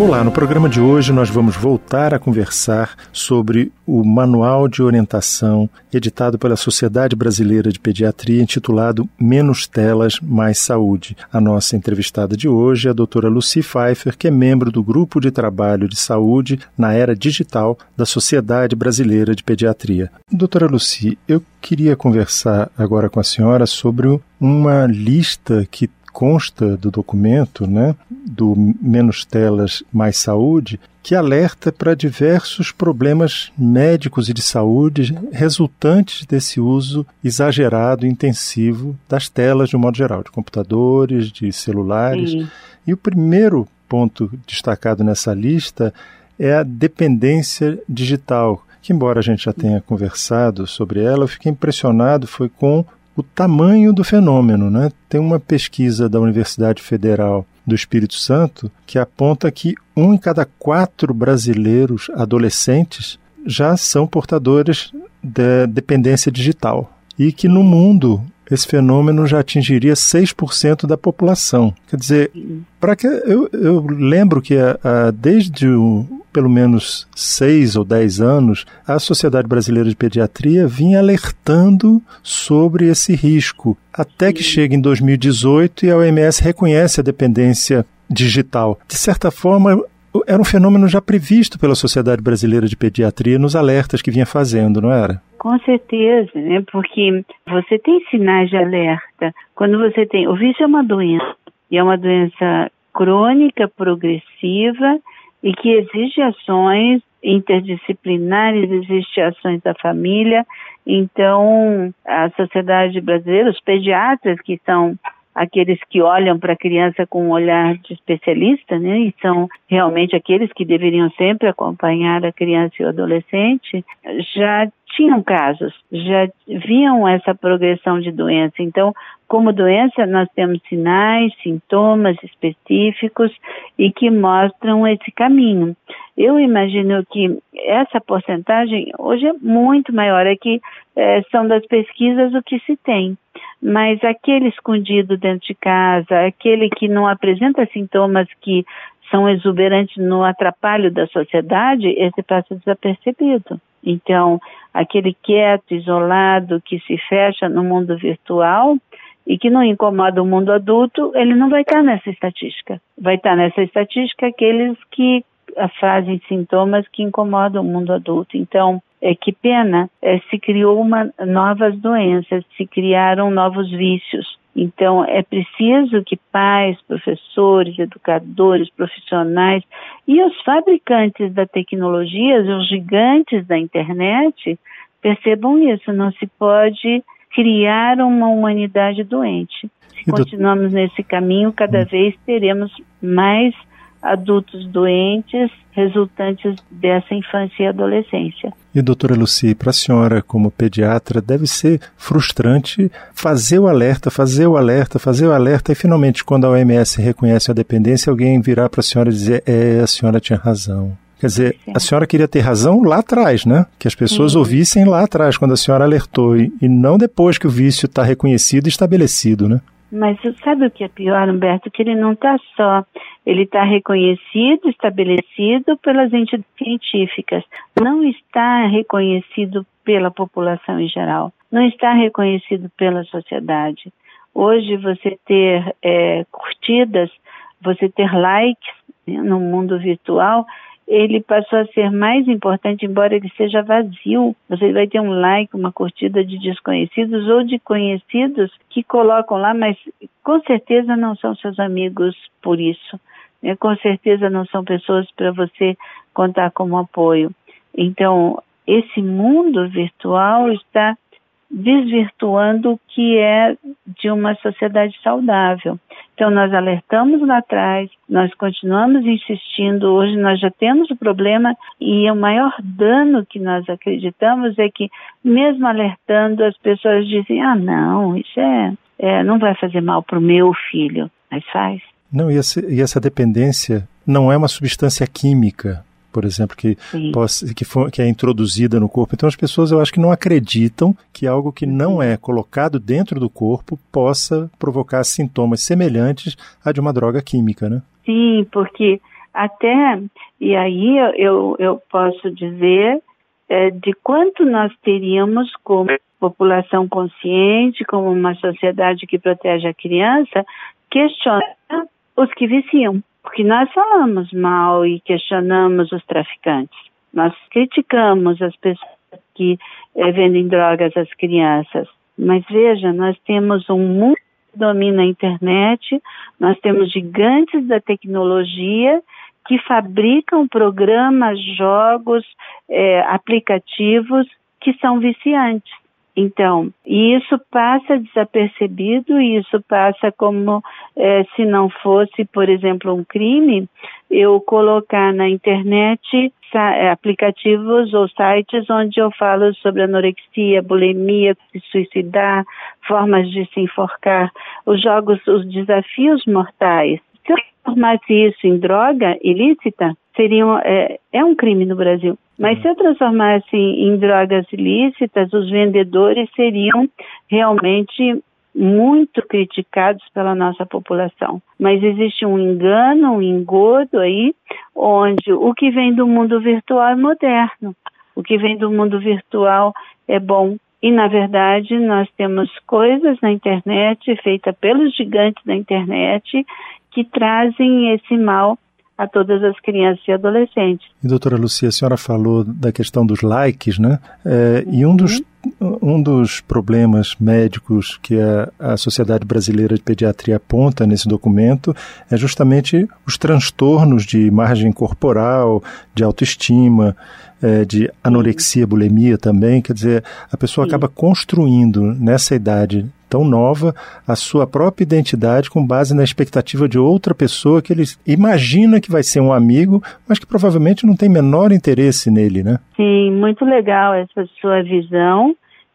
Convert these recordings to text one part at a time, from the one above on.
Olá, no programa de hoje nós vamos voltar a conversar sobre o Manual de Orientação editado pela Sociedade Brasileira de Pediatria intitulado Menos Telas, Mais Saúde. A nossa entrevistada de hoje é a doutora Lucy Pfeiffer, que é membro do Grupo de Trabalho de Saúde na Era Digital da Sociedade Brasileira de Pediatria. Doutora Lucy, eu queria conversar agora com a senhora sobre uma lista que consta do documento, né, do Menos Telas Mais Saúde, que alerta para diversos problemas médicos e de saúde resultantes desse uso exagerado e intensivo das telas de um modo geral, de computadores, de celulares. Sim. E o primeiro ponto destacado nessa lista é a dependência digital, que embora a gente já tenha conversado sobre ela, eu fiquei impressionado foi com o tamanho do fenômeno. Né? Tem uma pesquisa da Universidade Federal do Espírito Santo que aponta que um em cada quatro brasileiros adolescentes já são portadores de dependência digital e que no mundo esse fenômeno já atingiria 6% da população. Quer dizer, para que eu, eu lembro que a, a, desde o, pelo menos seis ou dez anos, a Sociedade Brasileira de Pediatria vinha alertando sobre esse risco, até que chega em 2018 e a OMS reconhece a dependência digital. De certa forma, era um fenômeno já previsto pela Sociedade Brasileira de Pediatria nos alertas que vinha fazendo, não era? Com certeza, né? Porque você tem sinais de alerta. Quando você tem. O vício é uma doença, e é uma doença crônica, progressiva, e que exige ações interdisciplinares, exige ações da família. Então, a sociedade brasileira, os pediatras que são aqueles que olham para a criança com um olhar de especialista, né, e são realmente aqueles que deveriam sempre acompanhar a criança e o adolescente, já tinham casos, já viam essa progressão de doença. Então, como doença, nós temos sinais, sintomas específicos e que mostram esse caminho. Eu imagino que essa porcentagem hoje é muito maior, é que é, são das pesquisas o que se tem. Mas aquele escondido dentro de casa, aquele que não apresenta sintomas que são exuberantes no atrapalho da sociedade, esse passa desapercebido. Então, aquele quieto, isolado, que se fecha no mundo virtual e que não incomoda o mundo adulto, ele não vai estar nessa estatística. Vai estar nessa estatística aqueles que fazem sintomas que incomodam o mundo adulto. Então, é que pena, é, se criou uma, novas doenças, se criaram novos vícios. Então, é preciso que pais, professores, educadores, profissionais e os fabricantes da tecnologia, os gigantes da internet, percebam isso. Não se pode criar uma humanidade doente. Se continuamos nesse caminho, cada hum. vez teremos mais adultos doentes resultantes dessa infância e adolescência. E doutora Luci, para a senhora como pediatra, deve ser frustrante fazer o alerta, fazer o alerta, fazer o alerta e finalmente quando a OMS reconhece a dependência, alguém virar para a senhora e dizer, é, a senhora tinha razão. Quer dizer, a senhora queria ter razão lá atrás, né? Que as pessoas Sim. ouvissem lá atrás, quando a senhora alertou, e, e não depois que o vício está reconhecido e estabelecido, né? Mas sabe o que é pior, Humberto? Que ele não está só, ele está reconhecido, estabelecido pelas entidades científicas, não está reconhecido pela população em geral, não está reconhecido pela sociedade. Hoje você ter é, curtidas, você ter likes né, no mundo virtual ele passou a ser mais importante, embora ele seja vazio. Você vai ter um like, uma curtida de desconhecidos ou de conhecidos que colocam lá, mas com certeza não são seus amigos por isso. Né? Com certeza não são pessoas para você contar como apoio. Então, esse mundo virtual está desvirtuando o que é de uma sociedade saudável. Então, nós alertamos lá atrás, nós continuamos insistindo, hoje nós já temos o problema e o maior dano que nós acreditamos é que, mesmo alertando, as pessoas dizem: ah, não, isso é, é não vai fazer mal para o meu filho, mas faz. Não, e essa, e essa dependência não é uma substância química, por exemplo, que, possa, que, for, que é introduzida no corpo. Então as pessoas eu acho que não acreditam que algo que não é colocado dentro do corpo possa provocar sintomas semelhantes a de uma droga química, né? Sim, porque até, e aí eu, eu posso dizer é, de quanto nós teríamos como população consciente, como uma sociedade que protege a criança, questionar os que viciam. Porque nós falamos mal e questionamos os traficantes. Nós criticamos as pessoas que é, vendem drogas às crianças. Mas veja, nós temos um mundo que domina a internet, nós temos gigantes da tecnologia que fabricam programas, jogos, é, aplicativos que são viciantes. Então, isso passa desapercebido, isso passa como é, se não fosse, por exemplo, um crime, eu colocar na internet é, aplicativos ou sites onde eu falo sobre anorexia, bulimia, se suicidar, formas de se enforcar, os jogos, os desafios mortais. Se eu transformasse isso em droga ilícita, seria, é, é um crime no Brasil. Mas se eu transformasse em drogas ilícitas, os vendedores seriam realmente muito criticados pela nossa população. Mas existe um engano, um engodo aí, onde o que vem do mundo virtual é moderno, o que vem do mundo virtual é bom. E, na verdade, nós temos coisas na internet, feitas pelos gigantes da internet, que trazem esse mal a todas as crianças e adolescentes. E doutora Lucia, a senhora falou da questão dos likes, né? É, e um dos, um dos problemas médicos que a, a Sociedade Brasileira de Pediatria aponta nesse documento é justamente os transtornos de imagem corporal, de autoestima, é, de anorexia, bulimia também. Quer dizer, a pessoa acaba construindo nessa idade tão nova a sua própria identidade com base na expectativa de outra pessoa que ele imagina que vai ser um amigo, mas que provavelmente não tem menor interesse nele, né? Sim, muito legal essa sua visão.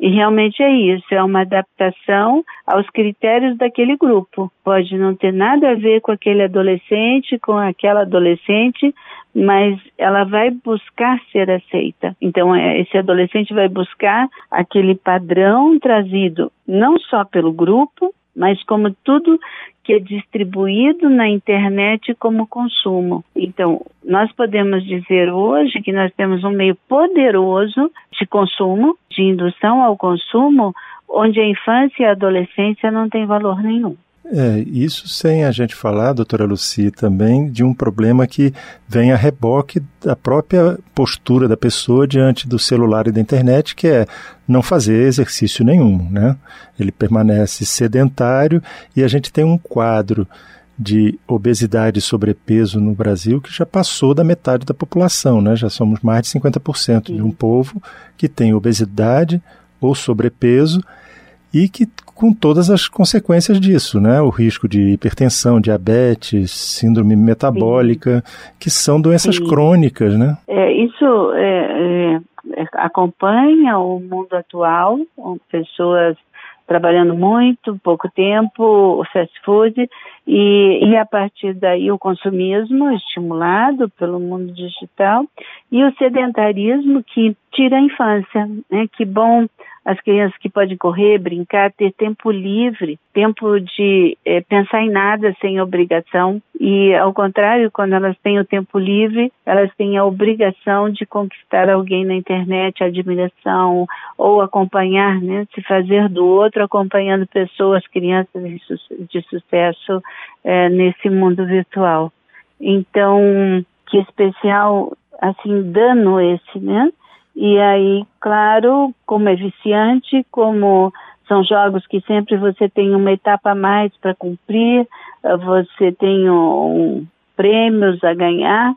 E realmente é isso, é uma adaptação aos critérios daquele grupo. Pode não ter nada a ver com aquele adolescente, com aquela adolescente, mas ela vai buscar ser aceita. Então, é, esse adolescente vai buscar aquele padrão trazido não só pelo grupo, mas como tudo que é distribuído na internet como consumo. Então, nós podemos dizer hoje que nós temos um meio poderoso de consumo, de indução ao consumo, onde a infância e a adolescência não têm valor nenhum. É, isso sem a gente falar, doutora Luci, também de um problema que vem a reboque da própria postura da pessoa diante do celular e da internet, que é não fazer exercício nenhum, né? Ele permanece sedentário e a gente tem um quadro de obesidade e sobrepeso no Brasil que já passou da metade da população, né? Já somos mais de 50% Sim. de um povo que tem obesidade ou sobrepeso e que com todas as consequências disso, né? O risco de hipertensão, diabetes, síndrome metabólica, Sim. que são doenças Sim. crônicas, né? É, isso é, é, acompanha o mundo atual, pessoas trabalhando muito, pouco tempo, o fast food, e, e a partir daí o consumismo estimulado pelo mundo digital e o sedentarismo que tira a infância, né? Que bom as crianças que podem correr, brincar, ter tempo livre, tempo de é, pensar em nada sem obrigação. E, ao contrário, quando elas têm o tempo livre, elas têm a obrigação de conquistar alguém na internet, admiração, ou acompanhar, né, se fazer do outro, acompanhando pessoas, crianças de, su de sucesso é, nesse mundo virtual. Então, que especial, assim, dano esse, né? E aí, claro, como é viciante, como são jogos que sempre você tem uma etapa a mais para cumprir, você tem um, prêmios a ganhar,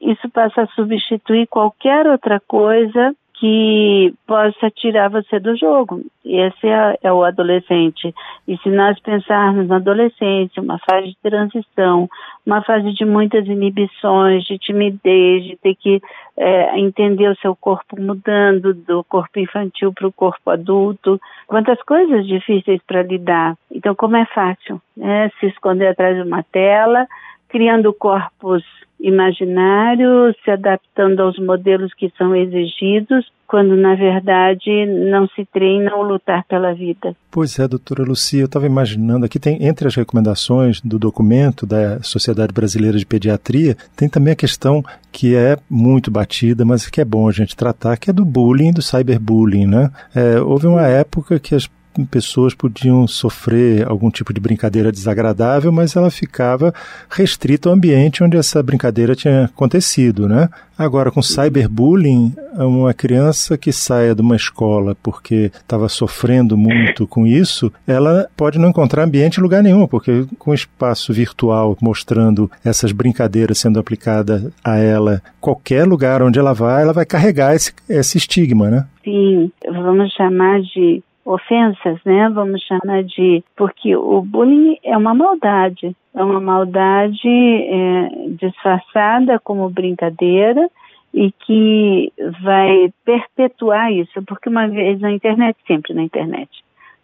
isso passa a substituir qualquer outra coisa que possa tirar você do jogo. Esse é, é, o adolescente. E se nós pensarmos na adolescência, uma fase de transição, uma fase de muitas inibições, de timidez, de ter que é, entender o seu corpo mudando do corpo infantil para o corpo adulto, quantas coisas difíceis para lidar. Então, como é fácil né? se esconder atrás de uma tela, criando corpos imaginários, se adaptando aos modelos que são exigidos, quando na verdade não se treina ou lutar pela vida. Pois é, doutora Lucia, eu estava imaginando aqui tem entre as recomendações do documento da Sociedade Brasileira de Pediatria, tem também a questão que é muito batida, mas que é bom a gente tratar, que é do bullying, do cyberbullying, né? É, houve uma época que as pessoas podiam sofrer algum tipo de brincadeira desagradável, mas ela ficava restrita ao ambiente onde essa brincadeira tinha acontecido, né? Agora, com cyberbullying, uma criança que saia de uma escola porque estava sofrendo muito com isso, ela pode não encontrar ambiente em lugar nenhum, porque com o espaço virtual mostrando essas brincadeiras sendo aplicadas a ela, qualquer lugar onde ela vai, ela vai carregar esse, esse estigma, né? Sim, vamos chamar de ofensas, né? Vamos chamar de. Porque o bullying é uma maldade, é uma maldade é, disfarçada como brincadeira e que vai perpetuar isso, porque uma vez na internet, sempre na internet,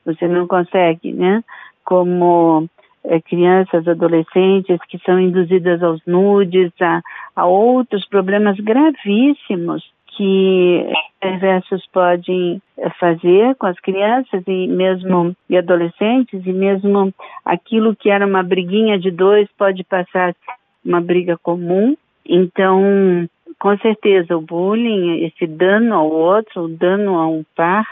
você não consegue, né? Como é, crianças, adolescentes que são induzidas aos nudes, a, a outros problemas gravíssimos que perversos podem fazer com as crianças e mesmo e adolescentes e mesmo aquilo que era uma briguinha de dois pode passar uma briga comum. Então, com certeza, o bullying, esse dano ao outro, o dano a um par,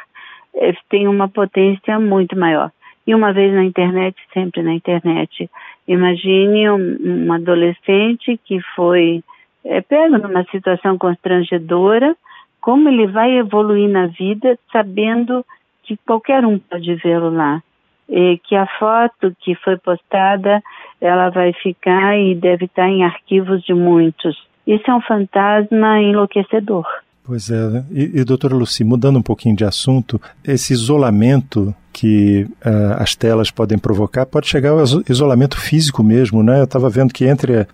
eh, tem uma potência muito maior. E uma vez na internet, sempre na internet. Imagine um, um adolescente que foi é, pego numa situação constrangedora, como ele vai evoluir na vida sabendo que qualquer um pode vê-lo lá. E que a foto que foi postada, ela vai ficar e deve estar em arquivos de muitos. Isso é um fantasma enlouquecedor. Pois é. E, e doutora Luci, mudando um pouquinho de assunto, esse isolamento que uh, as telas podem provocar pode chegar ao isolamento físico mesmo, né? Eu estava vendo que entre uh,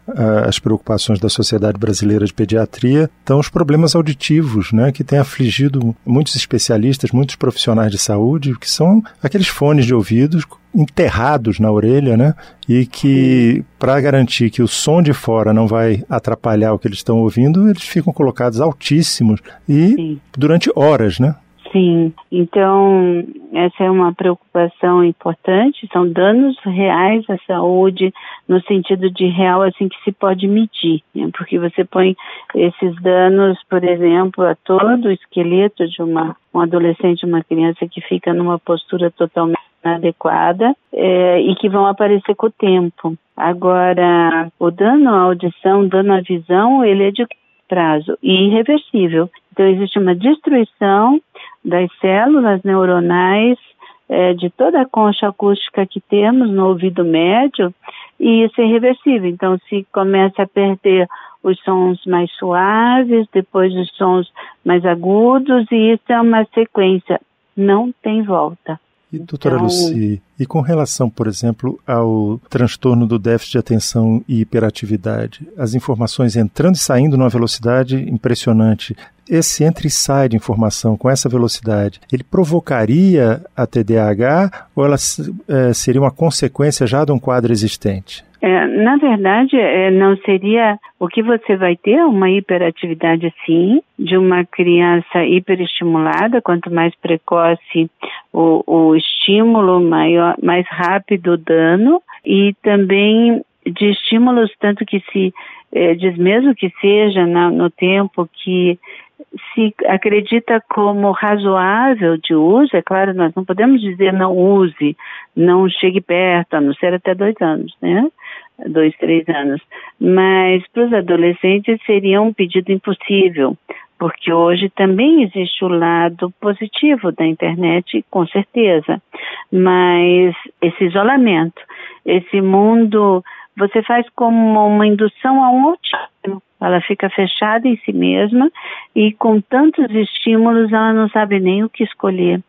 as preocupações da Sociedade Brasileira de Pediatria estão os problemas auditivos, né? Que tem afligido muitos especialistas, muitos profissionais de saúde, que são aqueles fones de ouvidos enterrados na orelha, né? E que, para garantir que o som de fora não vai atrapalhar o que eles estão ouvindo, eles ficam colocados altíssimos e Sim. durante horas, né? Sim, então essa é uma preocupação importante, são danos reais à saúde, no sentido de real, assim, que se pode medir, né? porque você põe esses danos, por exemplo, a todo o esqueleto de uma, um adolescente, uma criança que fica numa postura totalmente inadequada é, e que vão aparecer com o tempo. Agora, o dano à audição, dano à visão, ele é de prazo e irreversível. Então, existe uma destruição das células neuronais é, de toda a concha acústica que temos no ouvido médio e isso é irreversível. Então, se começa a perder os sons mais suaves, depois os sons mais agudos, e isso é uma sequência, não tem volta. E, doutora então, Luci, e com relação, por exemplo, ao transtorno do déficit de atenção e hiperatividade, as informações entrando e saindo numa velocidade impressionante, esse entra e sai de informação com essa velocidade, ele provocaria a TDAH ou ela é, seria uma consequência já de um quadro existente? É, na verdade, é, não seria o que você vai ter uma hiperatividade sim, de uma criança hiperestimulada, quanto mais precoce o, o estímulo, maior, mais rápido o dano, e também de estímulos, tanto que se é, diz mesmo que seja na, no tempo que se acredita como razoável de uso, é claro, nós não podemos dizer não use, não chegue perto, a não ser até dois anos, né? Dois, três anos. Mas para os adolescentes seria um pedido impossível, porque hoje também existe o lado positivo da internet, com certeza, mas esse isolamento, esse mundo, você faz como uma indução a um autismo ela fica fechada em si mesma e com tantos estímulos ela não sabe nem o que escolher.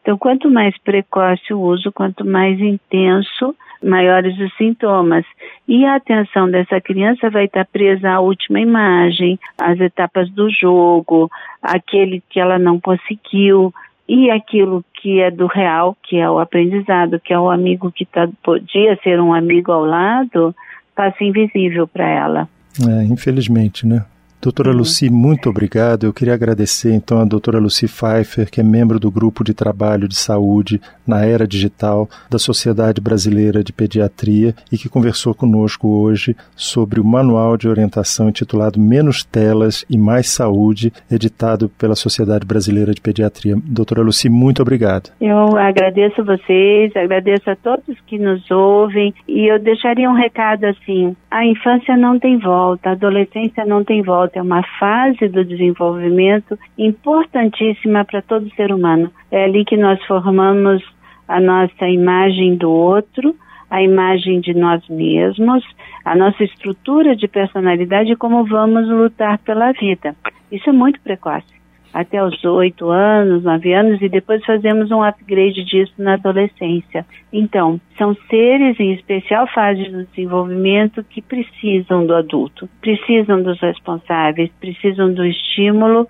Então, quanto mais precoce o uso, quanto mais intenso, maiores os sintomas. E a atenção dessa criança vai estar presa à última imagem, às etapas do jogo, aquele que ela não conseguiu, e aquilo que é do real, que é o aprendizado, que é o amigo que tá, podia ser um amigo ao lado, passa invisível para ela. É, infelizmente, né? Doutora uhum. Luci, muito obrigado. Eu queria agradecer então a doutora Luci Pfeiffer, que é membro do Grupo de Trabalho de Saúde na Era Digital da Sociedade Brasileira de Pediatria e que conversou conosco hoje sobre o manual de orientação intitulado Menos Telas e Mais Saúde, editado pela Sociedade Brasileira de Pediatria. Doutora Luci, muito obrigado. Eu agradeço a vocês, agradeço a todos que nos ouvem e eu deixaria um recado assim: a infância não tem volta, a adolescência não tem volta é uma fase do desenvolvimento importantíssima para todo ser humano. É ali que nós formamos a nossa imagem do outro, a imagem de nós mesmos, a nossa estrutura de personalidade e como vamos lutar pela vida. Isso é muito precoce até os oito anos, nove anos, e depois fazemos um upgrade disso na adolescência. Então, são seres em especial fase do desenvolvimento que precisam do adulto, precisam dos responsáveis, precisam do estímulo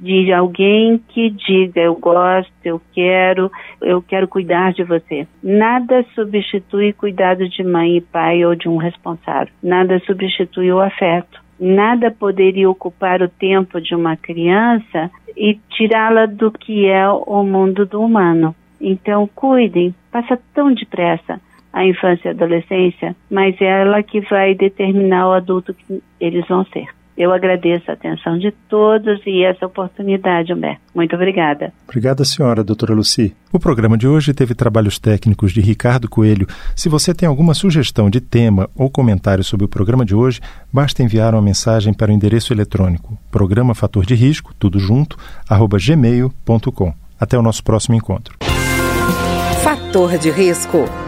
de alguém que diga eu gosto, eu quero, eu quero cuidar de você. Nada substitui cuidado de mãe e pai ou de um responsável. Nada substitui o afeto nada poderia ocupar o tempo de uma criança e tirá-la do que é o mundo do humano. Então, cuidem, passa tão depressa a infância e a adolescência, mas é ela que vai determinar o adulto que eles vão ser. Eu agradeço a atenção de todos e essa oportunidade, Humberto. Muito obrigada. Obrigada, senhora, doutora Luci. O programa de hoje teve trabalhos técnicos de Ricardo Coelho. Se você tem alguma sugestão de tema ou comentário sobre o programa de hoje, basta enviar uma mensagem para o endereço eletrônico programa fator de risco, tudo junto, arroba gmail.com. Até o nosso próximo encontro. Fator de risco.